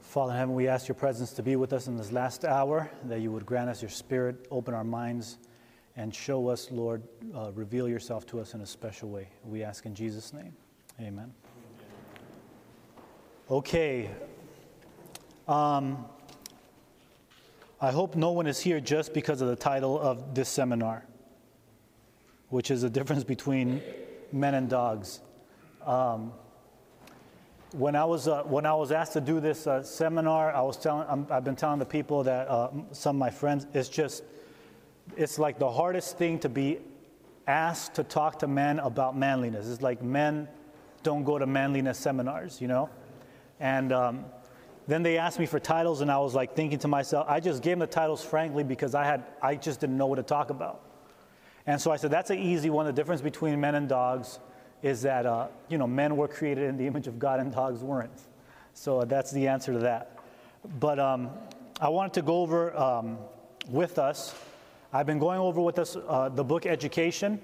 Father in heaven, we ask your presence to be with us in this last hour, that you would grant us your spirit, open our minds, and show us, Lord, uh, reveal yourself to us in a special way. We ask in Jesus' name. Amen. Okay. Um, I hope no one is here just because of the title of this seminar, which is the difference between men and dogs. Um, when I was uh, when I was asked to do this uh, seminar, I was telling i have been telling the people that uh, some of my friends it's just it's like the hardest thing to be asked to talk to men about manliness. It's like men don't go to manliness seminars, you know, and um, then they asked me for titles, and I was like thinking to myself, I just gave them the titles frankly because I had I just didn't know what to talk about, and so I said that's an easy one. The difference between men and dogs is that uh, you know men were created in the image of God and dogs weren't. So that's the answer to that. But um, I wanted to go over um, with us. I've been going over with us uh, the book Education.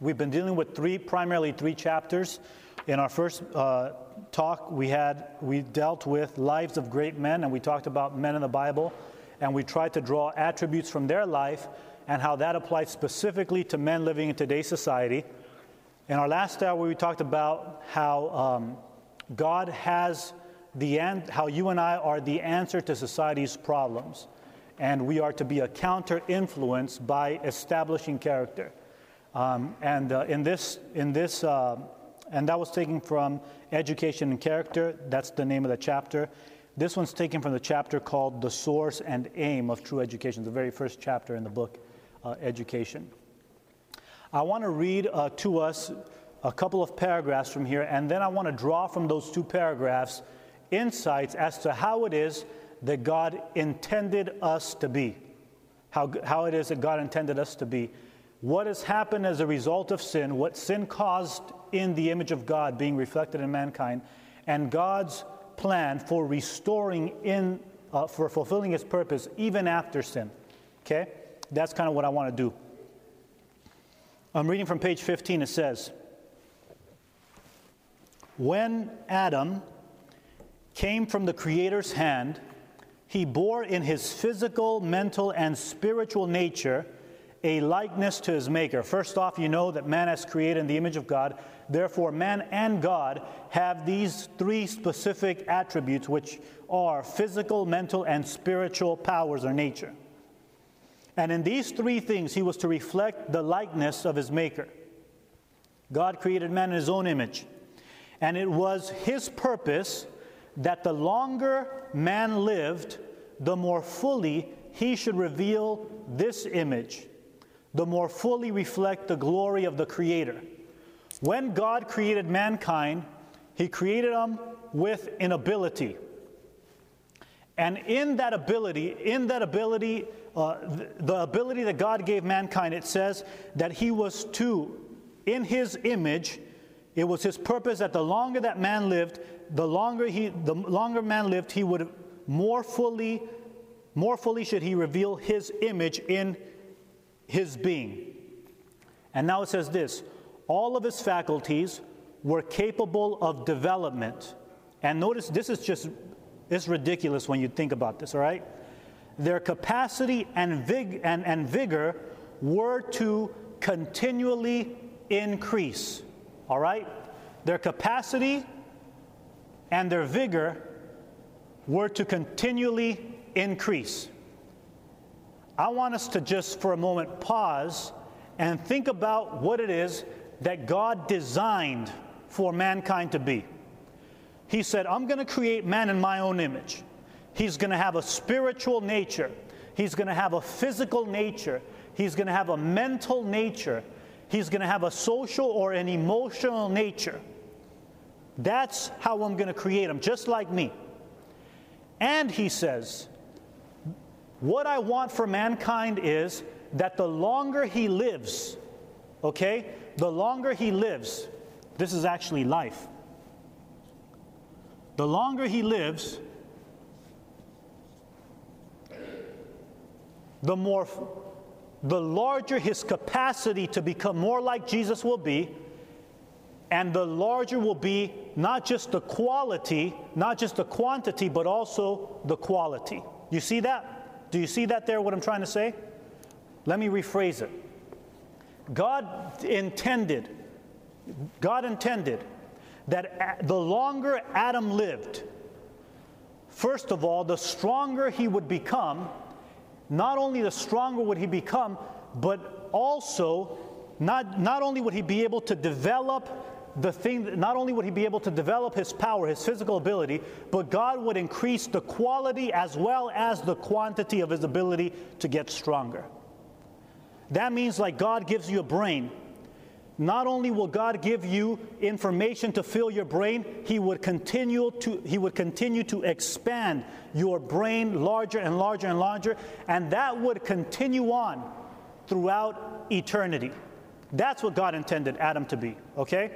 We've been dealing with three, primarily three chapters. In our first uh, talk, we had we dealt with lives of great men, and we talked about men in the Bible, and we tried to draw attributes from their life and how that applies specifically to men living in today's society. In our last hour, we talked about how um, God has the end, how you and I are the answer to society's problems, and we are to be a counter influence by establishing character. Um, and uh, in this, in this, uh, and that was taken from Education and Character. That's the name of the chapter. This one's taken from the chapter called "The Source and Aim of True Education," the very first chapter in the book, uh, Education. I want to read uh, to us a couple of paragraphs from here, and then I want to draw from those two paragraphs insights as to how it is that God intended us to be. How, how it is that God intended us to be. What has happened as a result of sin, what sin caused in the image of God being reflected in mankind, and God's plan for restoring in, uh, for fulfilling His purpose even after sin. Okay? That's kind of what I want to do. I'm reading from page 15. It says, When Adam came from the Creator's hand, he bore in his physical, mental, and spiritual nature a likeness to his Maker. First off, you know that man is created in the image of God. Therefore, man and God have these three specific attributes, which are physical, mental, and spiritual powers or nature. And in these three things, he was to reflect the likeness of his Maker. God created man in his own image. And it was his purpose that the longer man lived, the more fully he should reveal this image, the more fully reflect the glory of the Creator. When God created mankind, he created them with an ability. And in that ability, in that ability, uh, the, the ability that God gave mankind, it says that he was to, in his image, it was his purpose that the longer that man lived, the longer he, the longer man lived, he would more fully, more fully should he reveal his image in his being. And now it says this: all of his faculties were capable of development. And notice this is just it's ridiculous when you think about this, all right? Their capacity and, vig- and, and vigor were to continually increase, all right? Their capacity and their vigor were to continually increase. I want us to just for a moment pause and think about what it is that God designed for mankind to be. He said, I'm going to create man in my own image. He's going to have a spiritual nature. He's going to have a physical nature. He's going to have a mental nature. He's going to have a social or an emotional nature. That's how I'm going to create him, just like me. And he says, What I want for mankind is that the longer he lives, okay, the longer he lives, this is actually life the longer he lives, the more the larger his capacity to become more like Jesus will be, And the larger will be not just the quality, not just the quantity, but also the quality. You see that? Do you see that there, what I'm trying to say? Let me rephrase it. God intended, God intended that the longer Adam lived, first of all, the stronger he would become. Not only the stronger would he become, but also not, not only would he be able to develop the thing, not only would he be able to develop his power, his physical ability, but God would increase the quality as well as the quantity of his ability to get stronger. That means, like God gives you a brain, not only will God give you information to fill your brain, he would continue to he would continue to expand your brain larger and larger and larger and that would continue on throughout eternity. That's what God intended Adam to be, okay?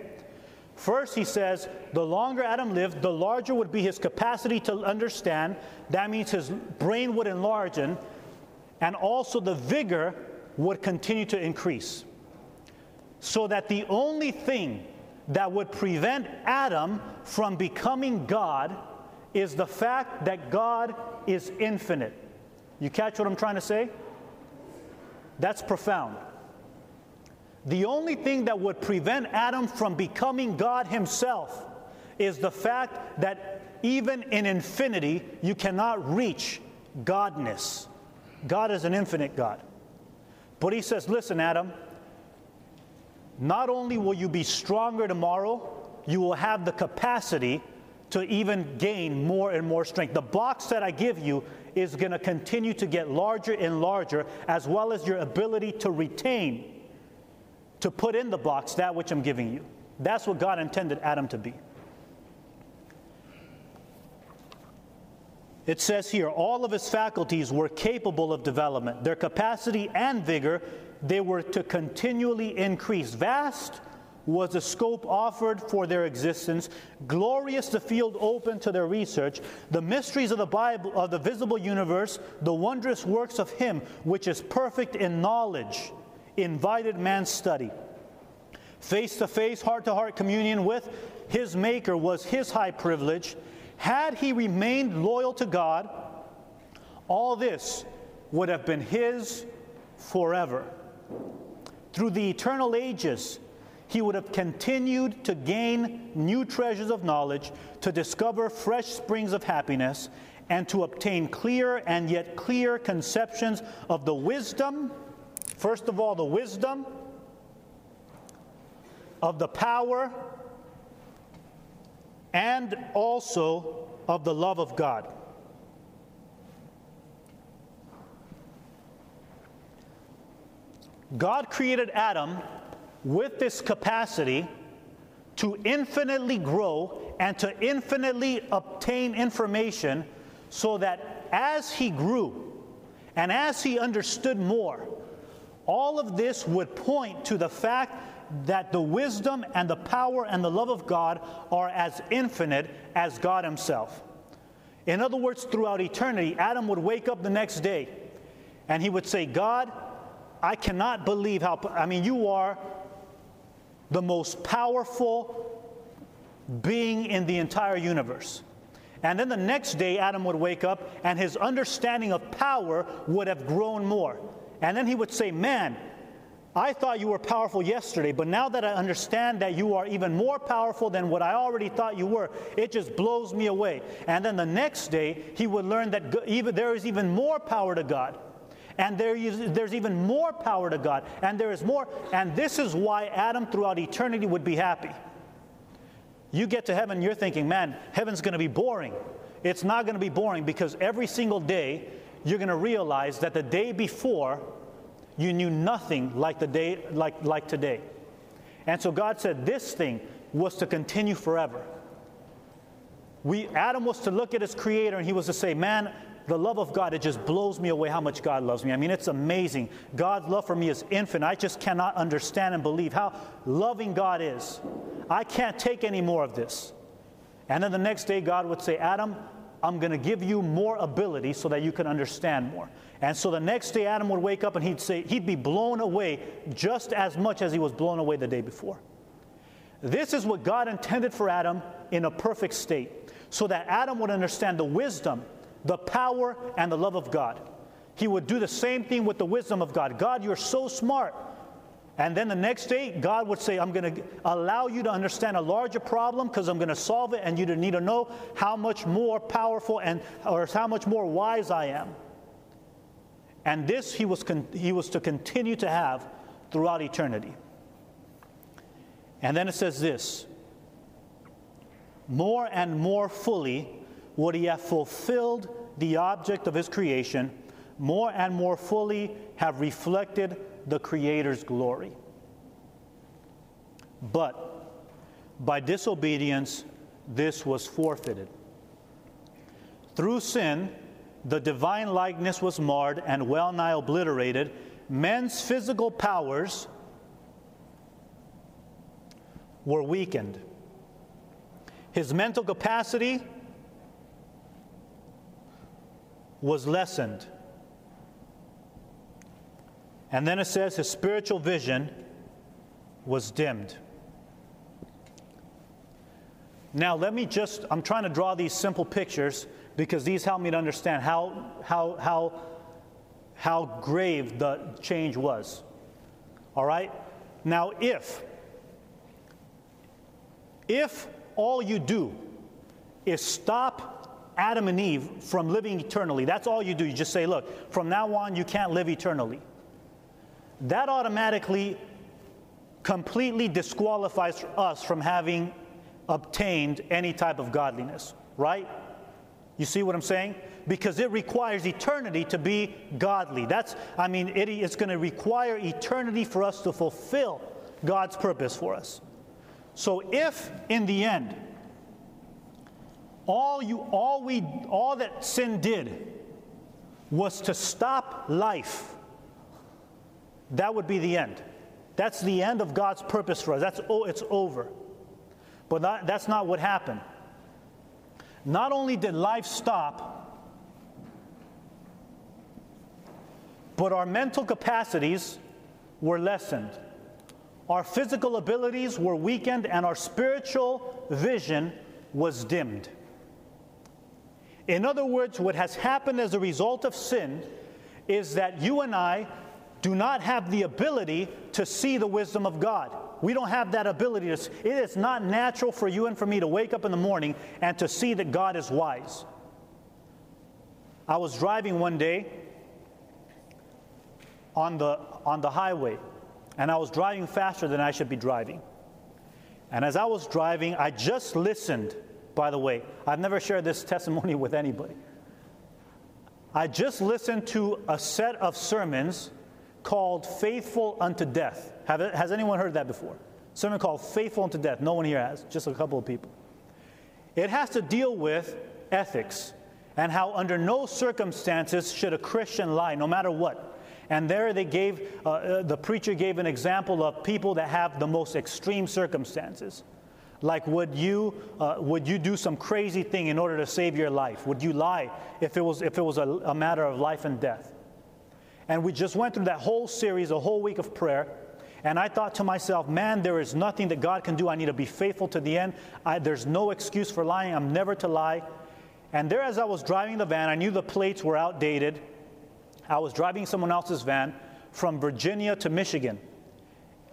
First, he says, the longer Adam lived, the larger would be his capacity to understand. That means his brain would enlarge, and also the vigor would continue to increase. So that the only thing that would prevent Adam from becoming God is the fact that God is infinite. You catch what I'm trying to say? That's profound. The only thing that would prevent Adam from becoming God himself is the fact that even in infinity, you cannot reach Godness. God is an infinite God. But he says, Listen, Adam, not only will you be stronger tomorrow, you will have the capacity to even gain more and more strength. The box that I give you is going to continue to get larger and larger, as well as your ability to retain, to put in the box that which I'm giving you. That's what God intended Adam to be. It says here, all of his faculties were capable of development. Their capacity and vigor, they were to continually increase. Vast was the scope offered for their existence, glorious the field open to their research, the mysteries of the Bible, of the visible universe, the wondrous works of Him which is perfect in knowledge, invited man's study. Face to face, heart to heart communion with His Maker was His high privilege had he remained loyal to God, all this would have been his forever. Through the eternal ages, he would have continued to gain new treasures of knowledge, to discover fresh springs of happiness, and to obtain clear and yet clear conceptions of the wisdom, first of all, the wisdom, of the power, and also of the love of God. God created Adam with this capacity to infinitely grow and to infinitely obtain information so that as he grew and as he understood more, all of this would point to the fact that the wisdom and the power and the love of God are as infinite as God Himself. In other words, throughout eternity, Adam would wake up the next day and he would say, God, I cannot believe how, I mean, you are the most powerful being in the entire universe. And then the next day, Adam would wake up and his understanding of power would have grown more. And then he would say, Man, I thought you were powerful yesterday, but now that I understand that you are even more powerful than what I already thought you were, it just blows me away. And then the next day, he would learn that even, there is even more power to God. And there is, there's even more power to God. And there is more. And this is why Adam throughout eternity would be happy. You get to heaven, you're thinking, man, heaven's going to be boring. It's not going to be boring because every single day, you're going to realize that the day before, you knew nothing like the day like, like today. And so God said this thing was to continue forever. We Adam was to look at his creator and he was to say, Man, the love of God, it just blows me away how much God loves me. I mean, it's amazing. God's love for me is infinite. I just cannot understand and believe how loving God is. I can't take any more of this. And then the next day, God would say, Adam, I'm going to give you more ability so that you can understand more. And so the next day, Adam would wake up and he'd say, he'd be blown away just as much as he was blown away the day before. This is what God intended for Adam in a perfect state, so that Adam would understand the wisdom, the power, and the love of God. He would do the same thing with the wisdom of God. God, you're so smart. And then the next day, God would say, I'm going to allow you to understand a larger problem because I'm going to solve it, and you need to know how much more powerful and or how much more wise I am. And this he was, con- he was to continue to have throughout eternity. And then it says this more and more fully would he have fulfilled the object of his creation, more and more fully have reflected the Creator's glory. But by disobedience, this was forfeited. Through sin, the divine likeness was marred and well nigh obliterated. Men's physical powers were weakened. His mental capacity was lessened. And then it says his spiritual vision was dimmed. Now, let me just, I'm trying to draw these simple pictures because these help me to understand how, how, how, how grave the change was. All right? Now, if, if all you do is stop Adam and Eve from living eternally, that's all you do. You just say, look, from now on, you can't live eternally. That automatically completely disqualifies us from having obtained any type of godliness, right? You see what I'm saying? Because it requires eternity to be godly. That's, I mean, it, it's going to require eternity for us to fulfill God's purpose for us. So if in the end, all you, all we, all that sin did was to stop life, that would be the end. That's the end of God's purpose for us. That's oh, it's over. But that, that's not what happened. Not only did life stop, but our mental capacities were lessened. Our physical abilities were weakened, and our spiritual vision was dimmed. In other words, what has happened as a result of sin is that you and I do not have the ability to see the wisdom of God. We don't have that ability. To, it is not natural for you and for me to wake up in the morning and to see that God is wise. I was driving one day on the, on the highway, and I was driving faster than I should be driving. And as I was driving, I just listened, by the way. I've never shared this testimony with anybody. I just listened to a set of sermons called Faithful Unto Death. Have has anyone heard that before? Sermon called Faithful Unto Death. No one here has, just a couple of people. It has to deal with ethics and how, under no circumstances, should a Christian lie, no matter what. And there they gave, uh, uh, the preacher gave an example of people that have the most extreme circumstances. Like, would you, uh, would you do some crazy thing in order to save your life? Would you lie if it was, if it was a, a matter of life and death? And we just went through that whole series, a whole week of prayer. And I thought to myself, man, there is nothing that God can do. I need to be faithful to the end. I, there's no excuse for lying. I'm never to lie. And there, as I was driving the van, I knew the plates were outdated. I was driving someone else's van from Virginia to Michigan.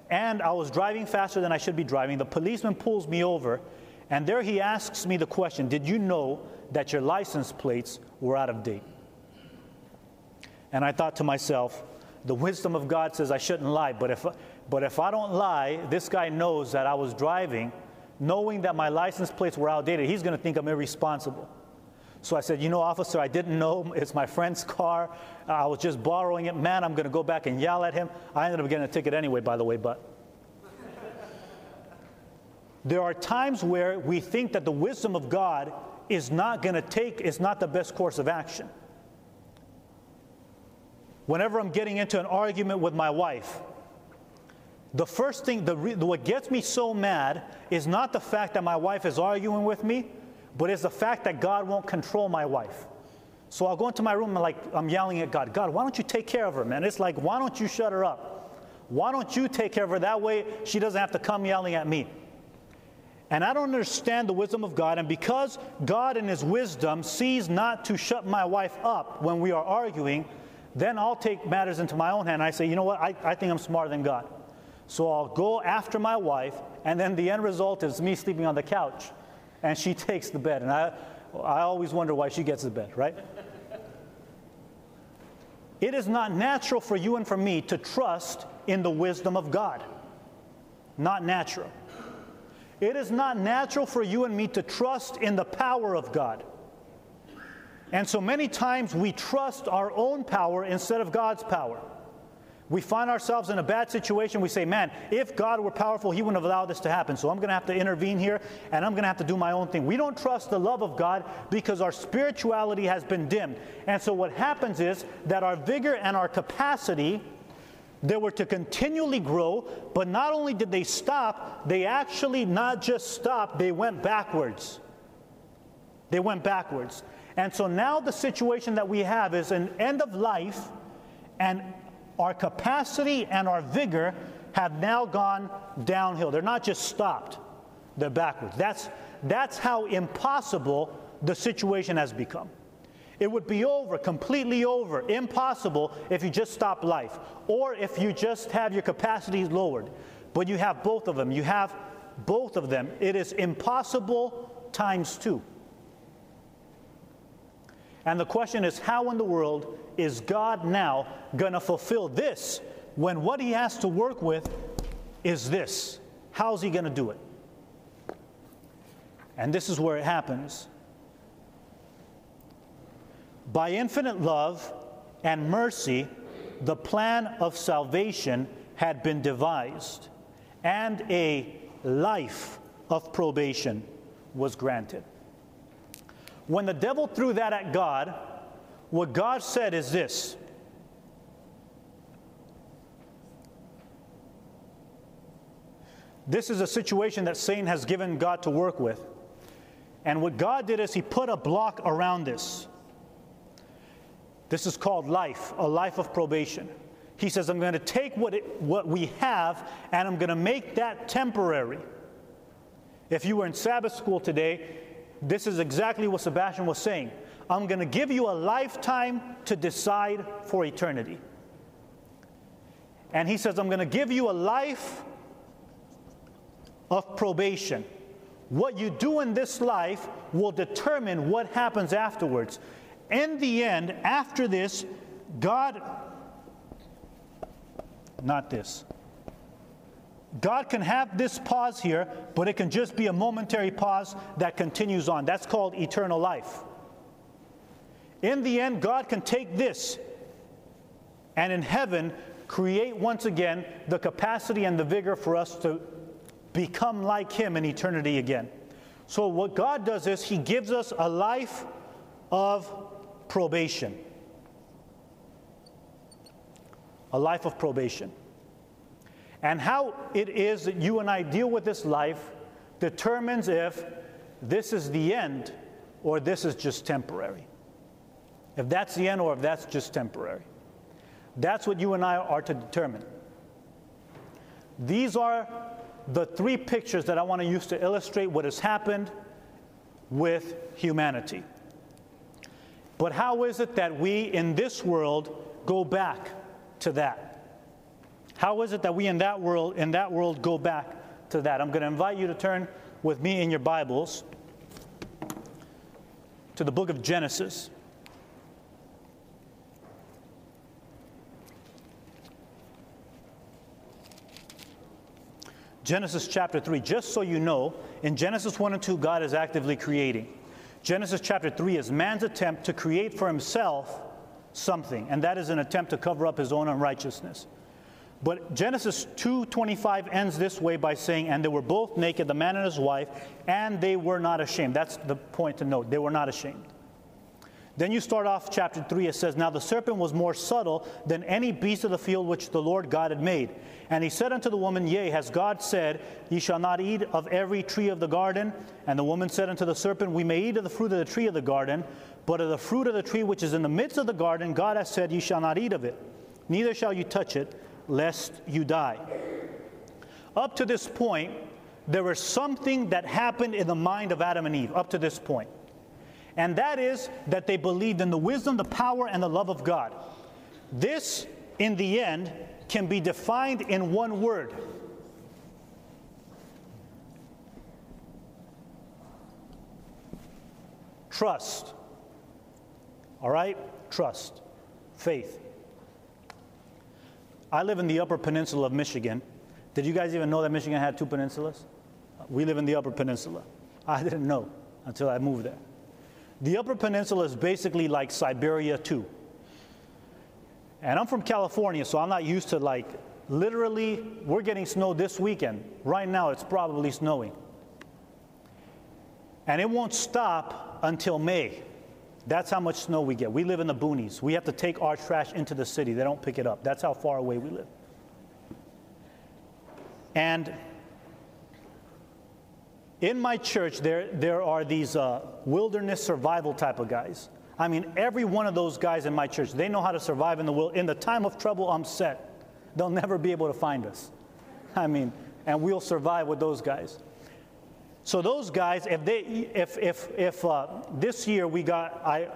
And I was driving faster than I should be driving. The policeman pulls me over, and there he asks me the question Did you know that your license plates were out of date? And I thought to myself, the wisdom of God says I shouldn't lie, but if, but if I don't lie, this guy knows that I was driving, knowing that my license plates were outdated, he's going to think I'm irresponsible. So I said, You know, officer, I didn't know. It's my friend's car. I was just borrowing it. Man, I'm going to go back and yell at him. I ended up getting a ticket anyway, by the way, but. there are times where we think that the wisdom of God is not going to take, is not the best course of action. Whenever I'm getting into an argument with my wife, the first thing, the, what gets me so mad is not the fact that my wife is arguing with me, but it's the fact that God won't control my wife. So I'll go into my room and like I'm yelling at God, God, why don't you take care of her, man? It's like, why don't you shut her up? Why don't you take care of her? That way she doesn't have to come yelling at me. and I don't understand the wisdom of God, and because God in His wisdom sees not to shut my wife up when we are arguing, then I'll take matters into my own hand. I say, you know what, I, I think I'm smarter than God. So I'll go after my wife, and then the end result is me sleeping on the couch, and she takes the bed. And I, I always wonder why she gets the bed, right? it is not natural for you and for me to trust in the wisdom of God. Not natural. It is not natural for you and me to trust in the power of God. And so many times we trust our own power instead of God's power. We find ourselves in a bad situation. We say, man, if God were powerful, He wouldn't have allowed this to happen. So I'm going to have to intervene here and I'm going to have to do my own thing. We don't trust the love of God because our spirituality has been dimmed. And so what happens is that our vigor and our capacity they were to continually grow, but not only did they stop, they actually not just stopped, they went backwards. They went backwards. And so now the situation that we have is an end of life, and our capacity and our vigor have now gone downhill. They're not just stopped, they're backwards. That's, that's how impossible the situation has become. It would be over, completely over, impossible if you just stop life or if you just have your capacities lowered. But you have both of them. You have both of them. It is impossible times two. And the question is how in the world is God now going to fulfill this when what he has to work with is this? How's he going to do it? And this is where it happens. By infinite love and mercy, the plan of salvation had been devised, and a life of probation was granted. When the devil threw that at God, what God said is this This is a situation that Satan has given God to work with. And what God did is he put a block around this. This is called life, a life of probation. He says, I'm going to take what, it, what we have and I'm going to make that temporary. If you were in Sabbath school today, this is exactly what Sebastian was saying. I'm going to give you a lifetime to decide for eternity. And he says, I'm going to give you a life of probation. What you do in this life will determine what happens afterwards in the end, after this, God, not this. God can have this pause here, but it can just be a momentary pause that continues on. That's called eternal life. In the end, God can take this and in heaven create once again the capacity and the vigor for us to become like Him in eternity again. So, what God does is He gives us a life of probation. A life of probation. And how it is that you and I deal with this life determines if this is the end or this is just temporary. If that's the end or if that's just temporary. That's what you and I are to determine. These are the three pictures that I want to use to illustrate what has happened with humanity. But how is it that we in this world go back to that? How is it that we in that world in that world go back to that? I'm going to invite you to turn with me in your Bibles to the book of Genesis. Genesis chapter 3. Just so you know, in Genesis 1 and 2, God is actively creating. Genesis chapter 3 is man's attempt to create for himself something, and that is an attempt to cover up his own unrighteousness. But Genesis 2:25 ends this way by saying, "And they were both naked, the man and his wife, and they were not ashamed." That's the point to note. They were not ashamed. Then you start off chapter 3, it says, Now the serpent was more subtle than any beast of the field which the Lord God had made. And he said unto the woman, Yea, has God said, Ye shall not eat of every tree of the garden? And the woman said unto the serpent, We may eat of the fruit of the tree of the garden, but of the fruit of the tree which is in the midst of the garden, God has said, Ye shall not eat of it, neither shall you touch it, lest you die. Up to this point, there was something that happened in the mind of Adam and Eve up to this point. And that is that they believed in the wisdom, the power, and the love of God. This, in the end, can be defined in one word trust. All right? Trust, faith. I live in the Upper Peninsula of Michigan. Did you guys even know that Michigan had two peninsulas? We live in the Upper Peninsula. I didn't know until I moved there. The Upper Peninsula is basically like Siberia too. And I'm from California, so I'm not used to like literally, we're getting snow this weekend. Right now, it's probably snowing. And it won't stop until May. That's how much snow we get. We live in the boonies. We have to take our trash into the city. They don't pick it up. That's how far away we live. And in my church, there, there are these uh, wilderness survival type of guys. I mean, every one of those guys in my church, they know how to survive in the will. In the time of trouble, I'm set. They'll never be able to find us. I mean, and we'll survive with those guys. So those guys, if they, if if if uh, this year we got, I,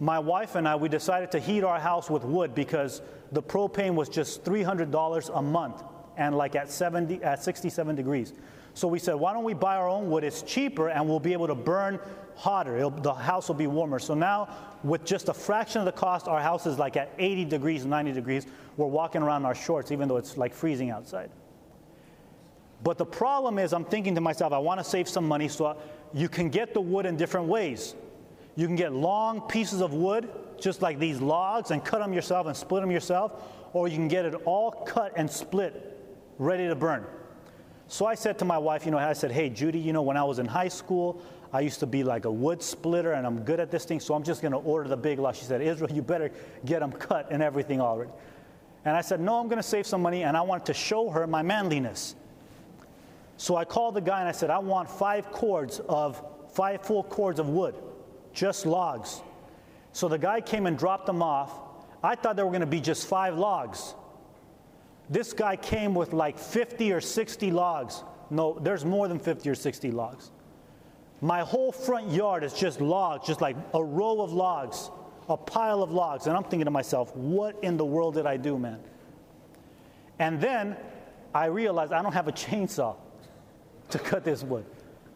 my wife and I, we decided to heat our house with wood because the propane was just three hundred dollars a month and like at seventy at sixty-seven degrees. So we said, why don't we buy our own wood? It's cheaper and we'll be able to burn hotter. It'll, the house will be warmer. So now, with just a fraction of the cost, our house is like at 80 degrees, 90 degrees. We're walking around in our shorts, even though it's like freezing outside. But the problem is, I'm thinking to myself, I want to save some money, so you can get the wood in different ways. You can get long pieces of wood, just like these logs, and cut them yourself and split them yourself, or you can get it all cut and split, ready to burn. So I said to my wife, you know, I said, hey, Judy, you know, when I was in high school, I used to be like a wood splitter and I'm good at this thing, so I'm just going to order the big log. She said, Israel, you better get them cut and everything already. And I said, no, I'm going to save some money, and I wanted to show her my manliness. So I called the guy and I said, I want five cords of, five full cords of wood, just logs. So the guy came and dropped them off. I thought there were going to be just five logs. This guy came with like 50 or 60 logs. No, there's more than 50 or 60 logs. My whole front yard is just logs, just like a row of logs, a pile of logs. And I'm thinking to myself, what in the world did I do, man? And then I realized I don't have a chainsaw to cut this wood.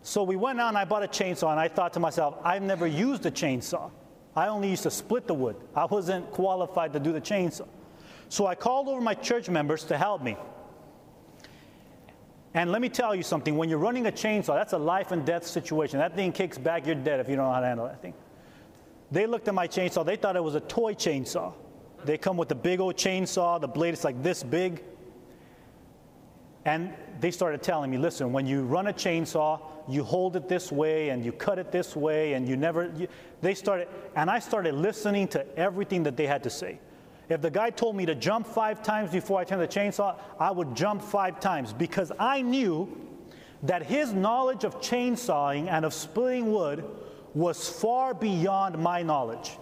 So we went out and I bought a chainsaw, and I thought to myself, I've never used a chainsaw. I only used to split the wood. I wasn't qualified to do the chainsaw. So I called over my church members to help me. And let me tell you something when you're running a chainsaw, that's a life and death situation. That thing kicks back, you're dead if you don't know how to handle that thing. They looked at my chainsaw, they thought it was a toy chainsaw. They come with the big old chainsaw, the blade is like this big. And they started telling me, listen, when you run a chainsaw, you hold it this way and you cut it this way and you never, you, they started, and I started listening to everything that they had to say. If the guy told me to jump five times before I turned the chainsaw, I would jump five times because I knew that his knowledge of chainsawing and of splitting wood was far beyond my knowledge.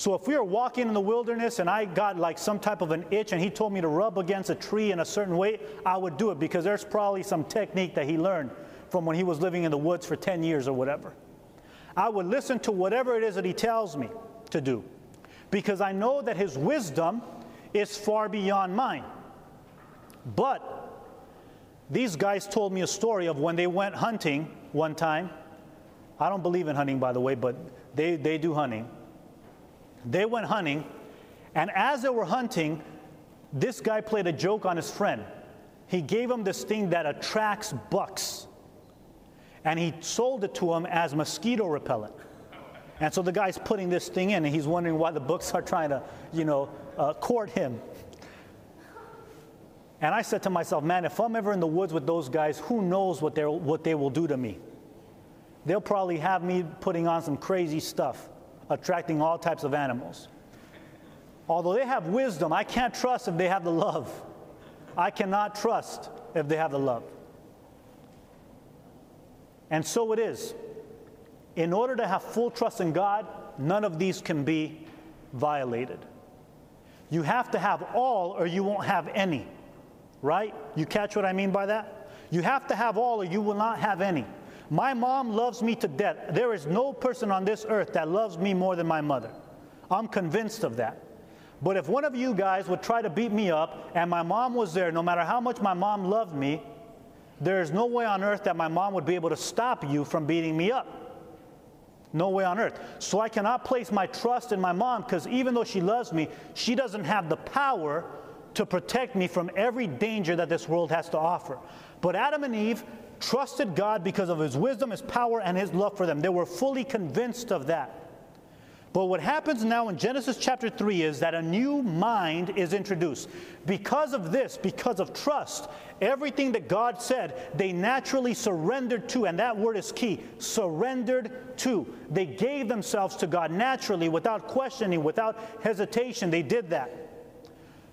So if we were walking in the wilderness and I got like some type of an itch and he told me to rub against a tree in a certain way, I would do it because there's probably some technique that he learned from when he was living in the woods for 10 years or whatever. I would listen to whatever it is that he tells me to do because I know that his wisdom is far beyond mine. But these guys told me a story of when they went hunting one time. I don't believe in hunting, by the way, but they, they do hunting. They went hunting, and as they were hunting, this guy played a joke on his friend. He gave him this thing that attracts bucks, and he sold it to him as mosquito repellent. And so the guy's putting this thing in, and he's wondering why the books are trying to, you know, uh, court him. And I said to myself, man, if I'm ever in the woods with those guys, who knows what, what they will do to me? They'll probably have me putting on some crazy stuff attracting all types of animals. Although they have wisdom, I can't trust if they have the love. I cannot trust if they have the love. And so it is. In order to have full trust in God, none of these can be violated. You have to have all, or you won't have any. Right? You catch what I mean by that? You have to have all, or you will not have any. My mom loves me to death. There is no person on this earth that loves me more than my mother. I'm convinced of that. But if one of you guys would try to beat me up and my mom was there, no matter how much my mom loved me, there is no way on earth that my mom would be able to stop you from beating me up. No way on earth. So I cannot place my trust in my mom because even though she loves me, she doesn't have the power to protect me from every danger that this world has to offer. But Adam and Eve trusted God because of his wisdom, his power, and his love for them. They were fully convinced of that. But what happens now in Genesis chapter 3 is that a new mind is introduced. Because of this, because of trust, everything that God said, they naturally surrendered to, and that word is key surrendered to. They gave themselves to God naturally, without questioning, without hesitation. They did that.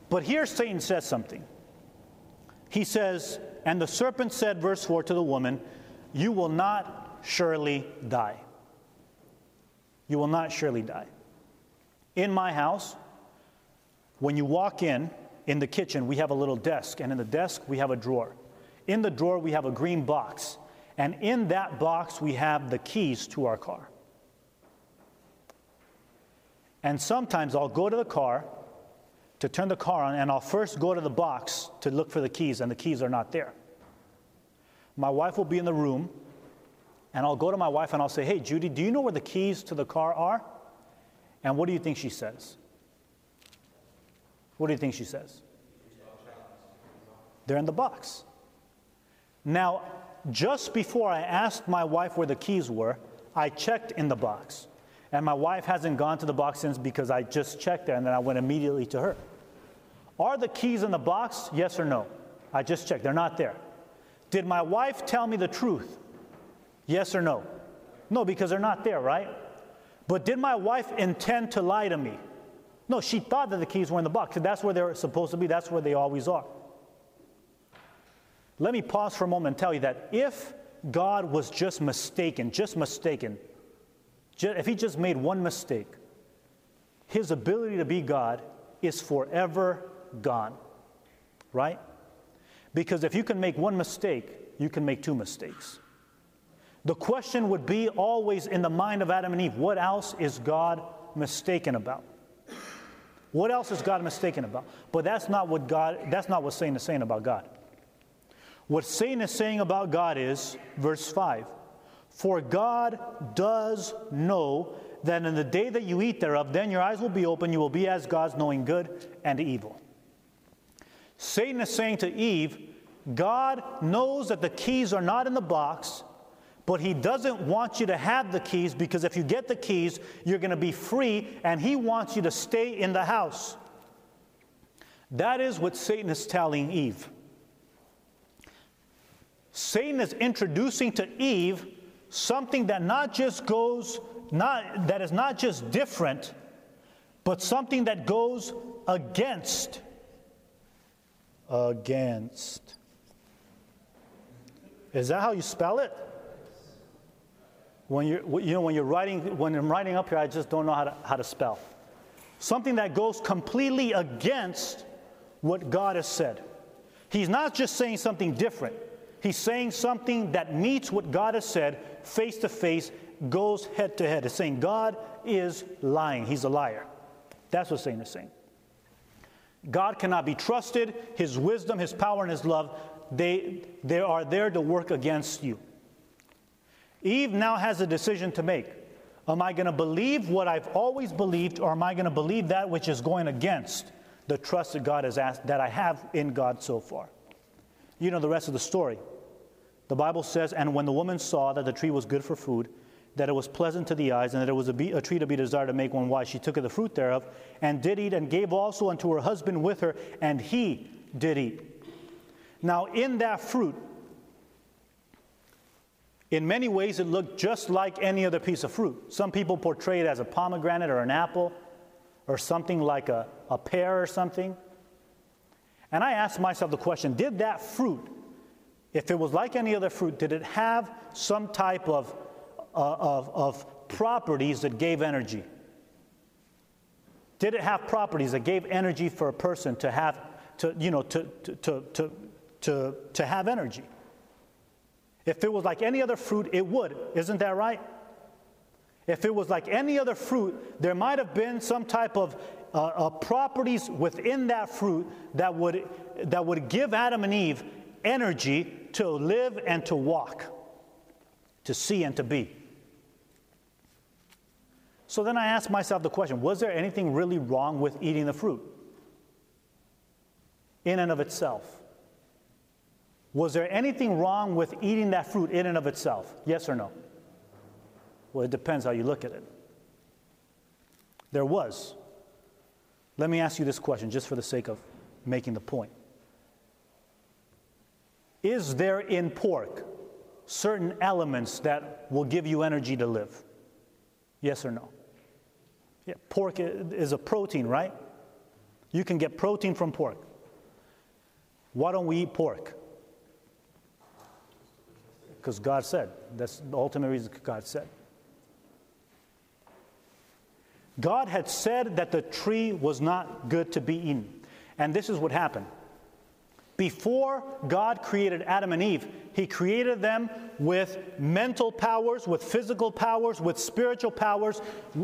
But here Satan says something. He says, And the serpent said, verse 4 to the woman, You will not surely die. You will not surely die. In my house, when you walk in, in the kitchen, we have a little desk, and in the desk, we have a drawer. In the drawer, we have a green box, and in that box, we have the keys to our car. And sometimes I'll go to the car to turn the car on, and I'll first go to the box to look for the keys, and the keys are not there. My wife will be in the room, and I'll go to my wife and I'll say, Hey, Judy, do you know where the keys to the car are? And what do you think she says? What do you think she says? They're in the box. Now, just before I asked my wife where the keys were, I checked in the box. And my wife hasn't gone to the box since because I just checked there and then I went immediately to her. Are the keys in the box? Yes or no? I just checked. They're not there. Did my wife tell me the truth? Yes or no? No, because they're not there, right? But did my wife intend to lie to me? No, she thought that the keys were in the box. That's where they're supposed to be, that's where they always are. Let me pause for a moment and tell you that if God was just mistaken, just mistaken, if he just made one mistake, his ability to be God is forever gone. Right? Because if you can make one mistake, you can make two mistakes. The question would be always in the mind of Adam and Eve what else is God mistaken about? What else is God mistaken about? But that's not what God, that's not what Satan is saying about God. What Satan is saying about God is, verse 5 For God does know that in the day that you eat thereof, then your eyes will be open, you will be as gods, knowing good and evil. Satan is saying to Eve, God knows that the keys are not in the box, but he doesn't want you to have the keys because if you get the keys, you're going to be free, and he wants you to stay in the house. That is what Satan is telling Eve. Satan is introducing to Eve something that not just goes, not, that is not just different, but something that goes against. Against. Is that how you spell it? When you're, you know, when you're writing, when I'm writing up here, I just don't know how to, how to spell. Something that goes completely against what God has said. He's not just saying something different. He's saying something that meets what God has said face to face, goes head to head. It's saying God is lying. He's a liar. That's what Satan is saying. God cannot be trusted. His wisdom, his power, and his love, they, they are there to work against you. Eve now has a decision to make. Am I going to believe what I've always believed, or am I going to believe that which is going against the trust that God has asked, that I have in God so far? You know the rest of the story. The Bible says, And when the woman saw that the tree was good for food, that it was pleasant to the eyes, and that it was a, be, a tree to be desired to make one wise, she took of the fruit thereof, and did eat, and gave also unto her husband with her, and he did eat. Now, in that fruit, in many ways, it looked just like any other piece of fruit. Some people portray it as a pomegranate or an apple or something like a, a pear or something. And I asked myself the question did that fruit, if it was like any other fruit, did it have some type of, uh, of, of properties that gave energy? Did it have properties that gave energy for a person to have, to, you know, to, to, to, to, to, to have energy? If it was like any other fruit, it would. Isn't that right? If it was like any other fruit, there might have been some type of uh, uh, properties within that fruit that would, that would give Adam and Eve energy to live and to walk, to see and to be. So then I asked myself the question was there anything really wrong with eating the fruit in and of itself? Was there anything wrong with eating that fruit in and of itself? Yes or no? Well, it depends how you look at it. There was. Let me ask you this question just for the sake of making the point. Is there in pork certain elements that will give you energy to live? Yes or no? Yeah, pork is a protein, right? You can get protein from pork. Why don't we eat pork? Because God said. That's the ultimate reason God said. God had said that the tree was not good to be eaten. And this is what happened. Before God created Adam and Eve, He created them with mental powers, with physical powers, with spiritual powers.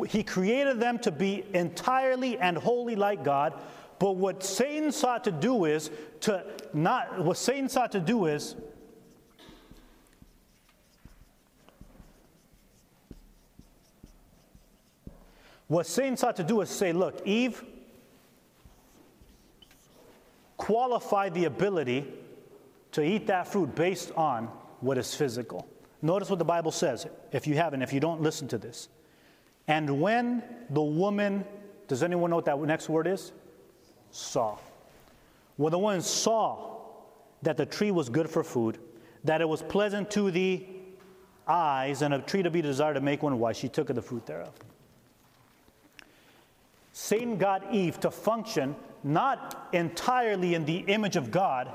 He created them to be entirely and wholly like God. But what Satan sought to do is to not, what Satan sought to do is What Satan sought to do is say, look, Eve qualified the ability to eat that fruit based on what is physical. Notice what the Bible says, if you haven't, if you don't listen to this. And when the woman, does anyone know what that next word is? Saw. When the woman saw that the tree was good for food, that it was pleasant to the eyes, and a tree to be desired to make one wise, she took of the fruit thereof. Satan got Eve to function not entirely in the image of God,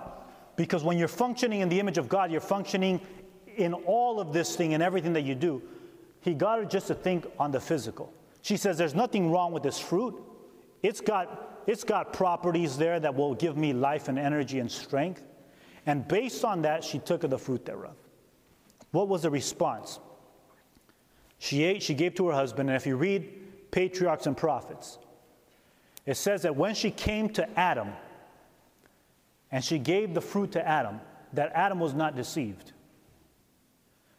because when you're functioning in the image of God, you're functioning in all of this thing and everything that you do. He got her just to think on the physical. She says, There's nothing wrong with this fruit. It's got, it's got properties there that will give me life and energy and strength. And based on that, she took of the fruit thereof. What was the response? She ate, she gave to her husband, and if you read patriarchs and prophets, it says that when she came to Adam and she gave the fruit to Adam, that Adam was not deceived,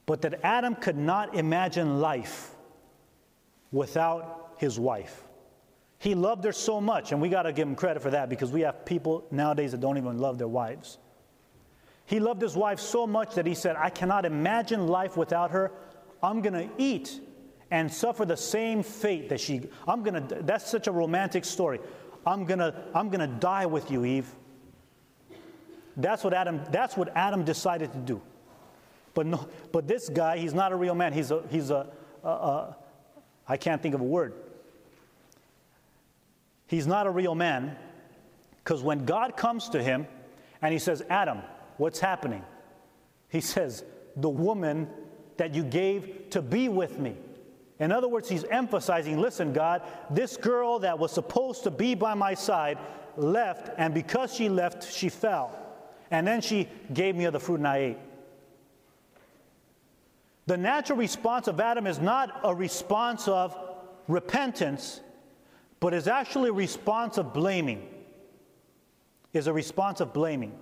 but that Adam could not imagine life without his wife. He loved her so much, and we got to give him credit for that because we have people nowadays that don't even love their wives. He loved his wife so much that he said, I cannot imagine life without her. I'm going to eat and suffer the same fate that she i'm gonna that's such a romantic story. I'm gonna i'm gonna die with you eve. That's what adam that's what adam decided to do. But no but this guy he's not a real man. He's a he's a, a, a i can't think of a word. He's not a real man because when god comes to him and he says adam what's happening? He says the woman that you gave to be with me in other words, he's emphasizing listen, God, this girl that was supposed to be by my side left, and because she left, she fell. And then she gave me of the fruit and I ate. The natural response of Adam is not a response of repentance, but is actually a response of blaming. Is a response of blaming.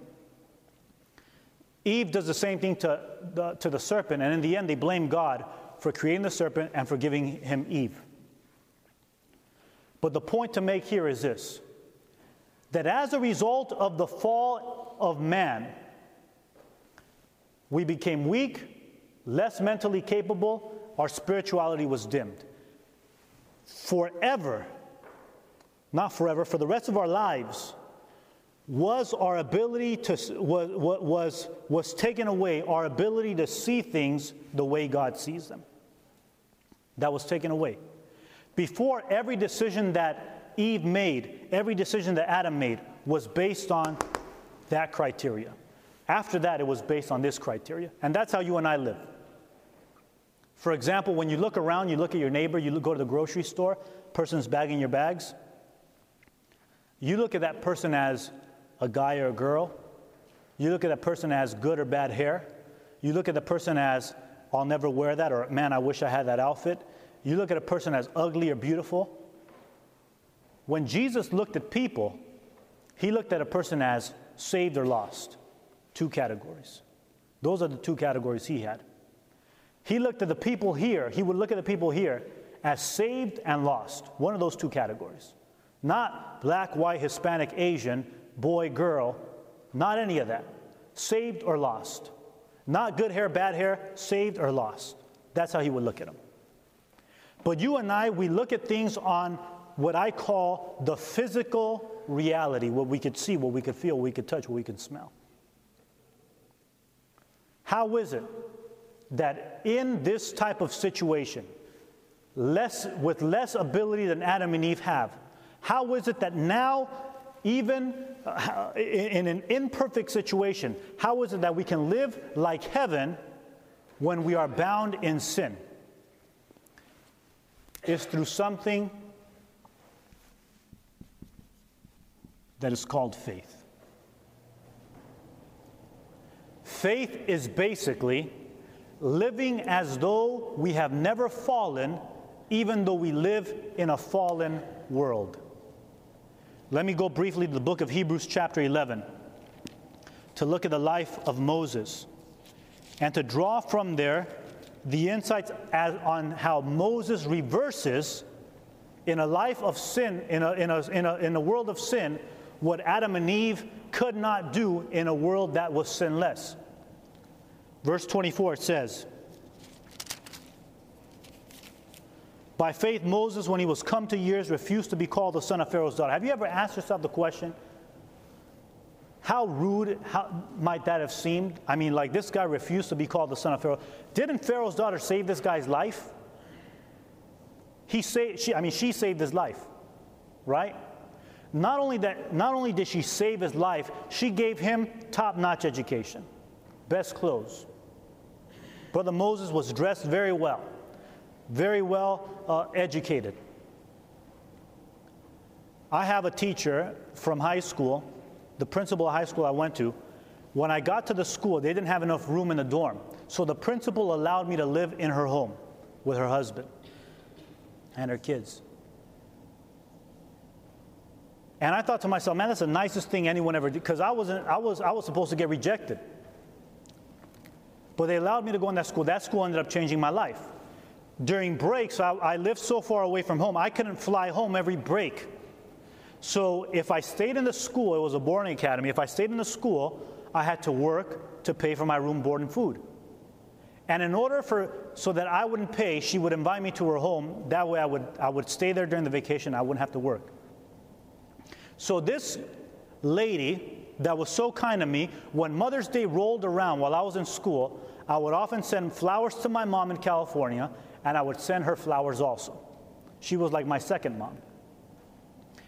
Eve does the same thing to the, to the serpent, and in the end, they blame God for creating the serpent and for giving him Eve. But the point to make here is this that as a result of the fall of man, we became weak, less mentally capable, our spirituality was dimmed. Forever, not forever, for the rest of our lives, was our ability to was, was, was taken away our ability to see things the way god sees them. That was taken away. Before every decision that eve made every decision that adam made was based on that criteria. After that it was based on this criteria and that's how you and i live. For example when you look around you look at your neighbor you go to the grocery store person's bagging your bags. You look at that person as a guy or a girl. You look at a person as good or bad hair. You look at the person as, I'll never wear that, or man, I wish I had that outfit. You look at a person as ugly or beautiful. When Jesus looked at people, he looked at a person as saved or lost. Two categories. Those are the two categories he had. He looked at the people here, he would look at the people here as saved and lost. One of those two categories. Not black, white, Hispanic, Asian, boy, girl, not any of that. Saved or lost. Not good hair, bad hair, saved or lost. That's how he would look at them. But you and I, we look at things on what I call the physical reality, what we could see, what we could feel, what we could touch, what we could smell. How is it that in this type of situation, less, with less ability than Adam and Eve have, how is it that now, even uh, in an imperfect situation, how is it that we can live like heaven when we are bound in sin? Is through something that is called faith. Faith is basically living as though we have never fallen, even though we live in a fallen world. Let me go briefly to the book of Hebrews, chapter 11, to look at the life of Moses and to draw from there the insights as, on how Moses reverses in a life of sin, in a, in, a, in, a, in a world of sin, what Adam and Eve could not do in a world that was sinless. Verse 24 says, By faith, Moses, when he was come to years, refused to be called the son of Pharaoh's daughter. Have you ever asked yourself the question, how rude how might that have seemed? I mean, like this guy refused to be called the son of Pharaoh. Didn't Pharaoh's daughter save this guy's life? He saved, she, I mean, she saved his life, right? Not only that, not only did she save his life, she gave him top-notch education, best clothes. Brother Moses was dressed very well, very well uh, educated. I have a teacher from high school, the principal of high school I went to. When I got to the school, they didn't have enough room in the dorm. So the principal allowed me to live in her home with her husband and her kids. And I thought to myself, man, that's the nicest thing anyone ever did, because I wasn't, I was, I was supposed to get rejected. But they allowed me to go in that school. That school ended up changing my life. During breaks, I, I lived so far away from home, I couldn't fly home every break. So if I stayed in the school, it was a boarding academy, if I stayed in the school, I had to work to pay for my room, board, and food. And in order for so that I wouldn't pay, she would invite me to her home. That way I would I would stay there during the vacation, I wouldn't have to work. So this lady that was so kind to me, when Mother's Day rolled around while I was in school, I would often send flowers to my mom in California, and I would send her flowers also. She was like my second mom.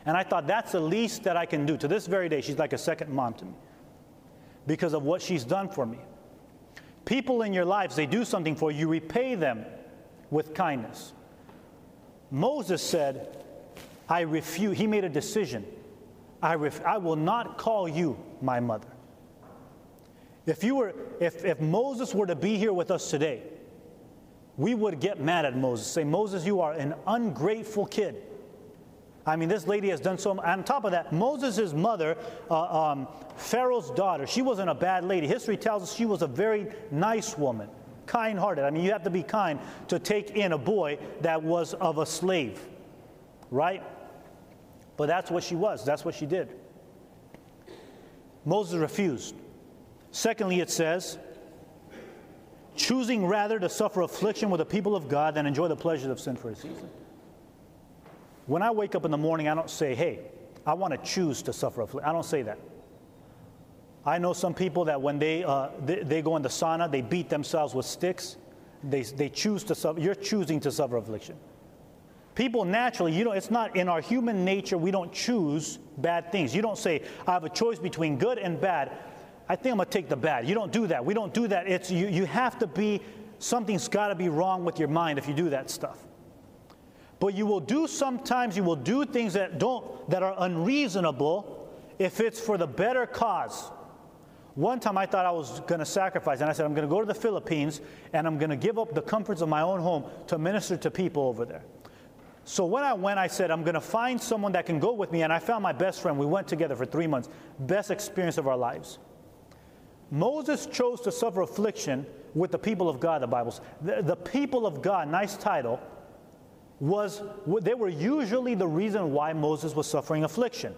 And I thought that's the least that I can do. To this very day, she's like a second mom to me because of what she's done for me. People in your lives, they do something for you, you repay them with kindness. Moses said, I refuse, he made a decision. I, ref- I will not call you my mother. If, you were, if, if Moses were to be here with us today, we would get mad at Moses, say, Moses, you are an ungrateful kid. I mean, this lady has done so. On top of that, Moses' mother, uh, um, Pharaoh's daughter, she wasn't a bad lady. History tells us she was a very nice woman, kind hearted. I mean, you have to be kind to take in a boy that was of a slave, right? But that's what she was, that's what she did. Moses refused. Secondly, it says, choosing rather to suffer affliction with the people of God than enjoy the pleasures of sin for a season. When I wake up in the morning, I don't say, hey, I want to choose to suffer affliction. I don't say that. I know some people that when they, uh, they, they, go in the sauna, they beat themselves with sticks. They, they choose to suffer. You're choosing to suffer affliction. People naturally, you know, it's not in our human nature, we don't choose bad things. You don't say, I have a choice between good and bad. I think I'm to take the bad. You don't do that. We don't do that. It's, you, you have to be, something's got to be wrong with your mind if you do that stuff. But you will do sometimes, you will do things that, don't, that are unreasonable if it's for the better cause One time I thought I was going to sacrifice, and I said, I'm going to go to the Philippines and I'm going to give up the comforts of my own home to minister to people over there. So when I went, I said, I'm going to find someone that can go with me, and I found my best friend. We went together for three months. Best experience of our lives. Moses chose to suffer affliction with the people of God, the Bible says. The, the people of God, nice title, was they were usually the reason why Moses was suffering affliction.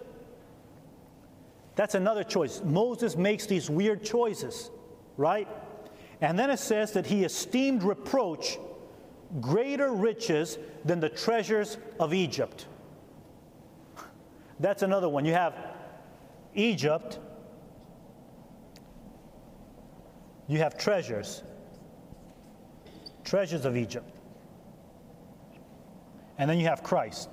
That's another choice. Moses makes these weird choices, right? And then it says that he esteemed reproach greater riches than the treasures of Egypt. That's another one. You have Egypt, you have treasures, treasures of Egypt. And then you have Christ.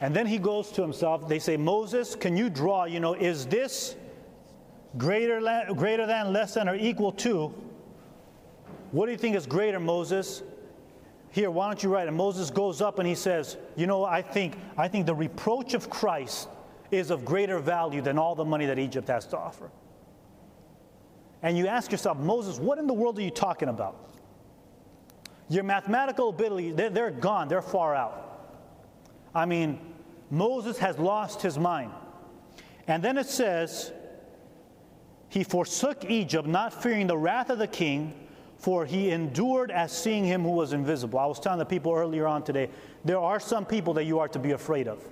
And then he goes to himself. They say, Moses, can you draw? You know, is this greater, greater than, less than, or equal to? What do you think is greater, Moses? Here, why don't you write? And Moses goes up and he says, You know, I think, I think the reproach of Christ is of greater value than all the money that Egypt has to offer. And you ask yourself, Moses, what in the world are you talking about? Your mathematical ability, they're, they're gone, they're far out. I mean, Moses has lost his mind. And then it says, He forsook Egypt, not fearing the wrath of the king, for he endured as seeing him who was invisible. I was telling the people earlier on today, there are some people that you are to be afraid of.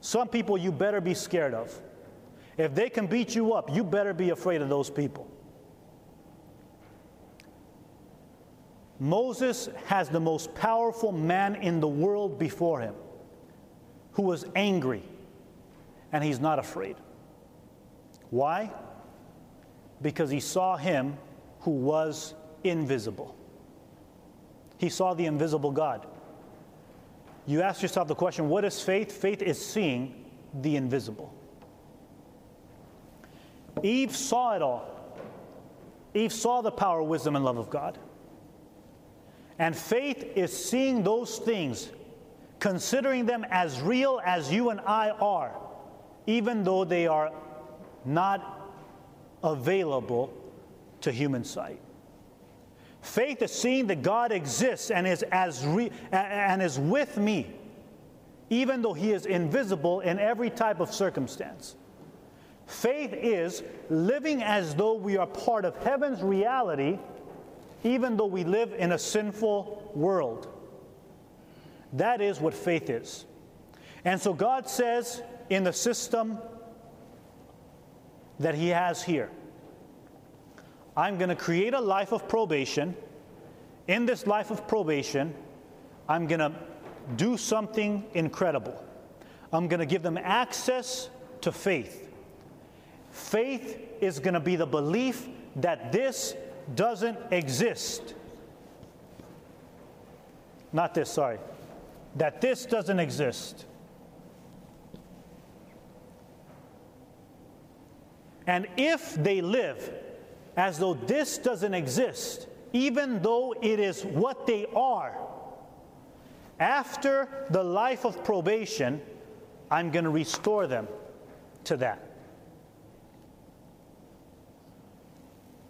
Some people you better be scared of. If they can beat you up, you better be afraid of those people. Moses has the most powerful man in the world before him who was angry, and he's not afraid. Why? Because he saw him who was invisible. He saw the invisible God. You ask yourself the question what is faith? Faith is seeing the invisible. Eve saw it all. Eve saw the power, wisdom, and love of God. And faith is seeing those things considering them as real as you and I are, even though they are not available to human sight. Faith is seeing that God exists and is, as re- and is with me, even though He is invisible in every type of circumstance. Faith is living as though we are part of heaven's reality, even though we live in a sinful world. That is what faith is. And so God says in the system that He has here, I'm going to create a life of probation. In this life of probation, I'm going to do something incredible. I'm going to give them access to faith. Faith is going to be the belief that this doesn't exist. Not this, sorry that this doesn't exist. And if they live as though this doesn't exist, even though it is what they are, after the life of probation, I'm going to restore them to that.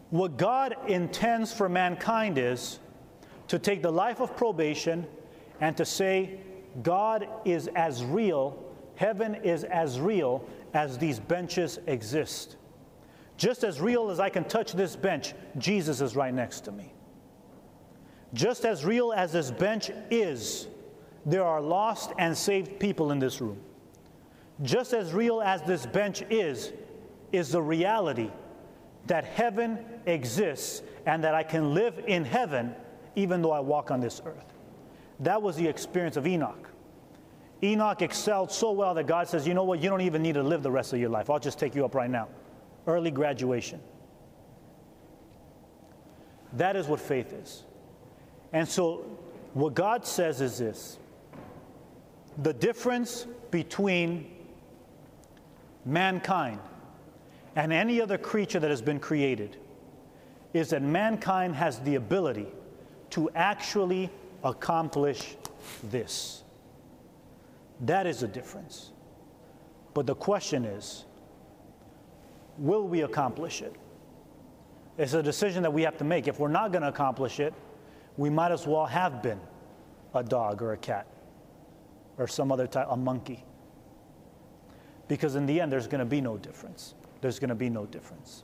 What God intends for mankind is to take the life of probation and to say God is as real, heaven is as real as these benches exist. Just as real as I can touch this bench, Jesus is right next to me. Just as real as this bench is, there are lost and saved people in this room. Just as real as this bench is, is the reality that heaven exists and that I can live in heaven even though I walk on this earth. That was the experience of Enoch. Enoch excelled so well that God says, you know what, you don't even need to live the rest of your life. I'll just take you up right now. Early graduation. That is what faith is. And so, what God says is this the difference between mankind and any other creature that has been created is that mankind has the ability to actually accomplish this. That is the difference. But the question is will we accomplish it? It's a decision that we have to make. If we're not going to accomplish it, we might as well have been a dog or a cat or some other type, a monkey. Because in the end, there's going to be no difference. There's going to be no difference.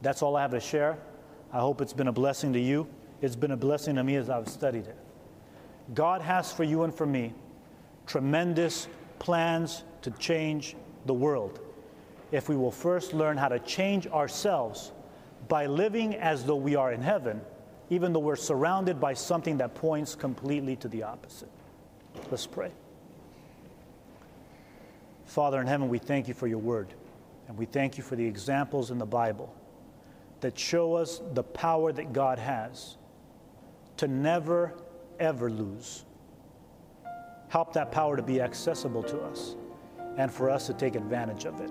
That's all I have to share. I hope it's been a blessing to you. It's been a blessing to me as I've studied it. God has for you and for me tremendous plans to change the world if we will first learn how to change ourselves by living as though we are in heaven, even though we're surrounded by something that points completely to the opposite. Let's pray. Father in heaven, we thank you for your word, and we thank you for the examples in the Bible that show us the power that God has to never, ever lose. Help that power to be accessible to us and for us to take advantage of it.